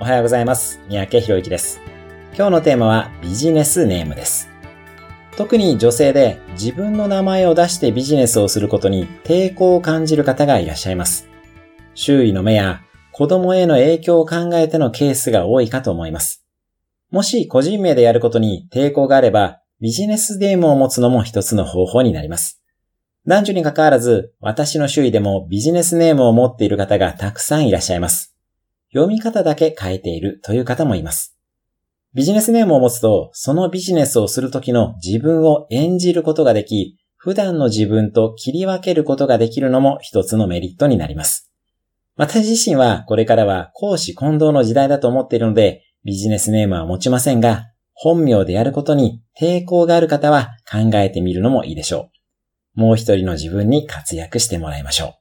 おはようございます。三宅博之です。今日のテーマはビジネスネームです。特に女性で自分の名前を出してビジネスをすることに抵抗を感じる方がいらっしゃいます。周囲の目や子供への影響を考えてのケースが多いかと思います。もし個人名でやることに抵抗があれば、ビジネスネームを持つのも一つの方法になります。男女に関わらず、私の周囲でもビジネスネームを持っている方がたくさんいらっしゃいます。読み方だけ変えているという方もいます。ビジネスネームを持つと、そのビジネスをするときの自分を演じることができ、普段の自分と切り分けることができるのも一つのメリットになります。私自身はこれからは講師混同の時代だと思っているので、ビジネスネームは持ちませんが、本名でやることに抵抗がある方は考えてみるのもいいでしょう。もう一人の自分に活躍してもらいましょう。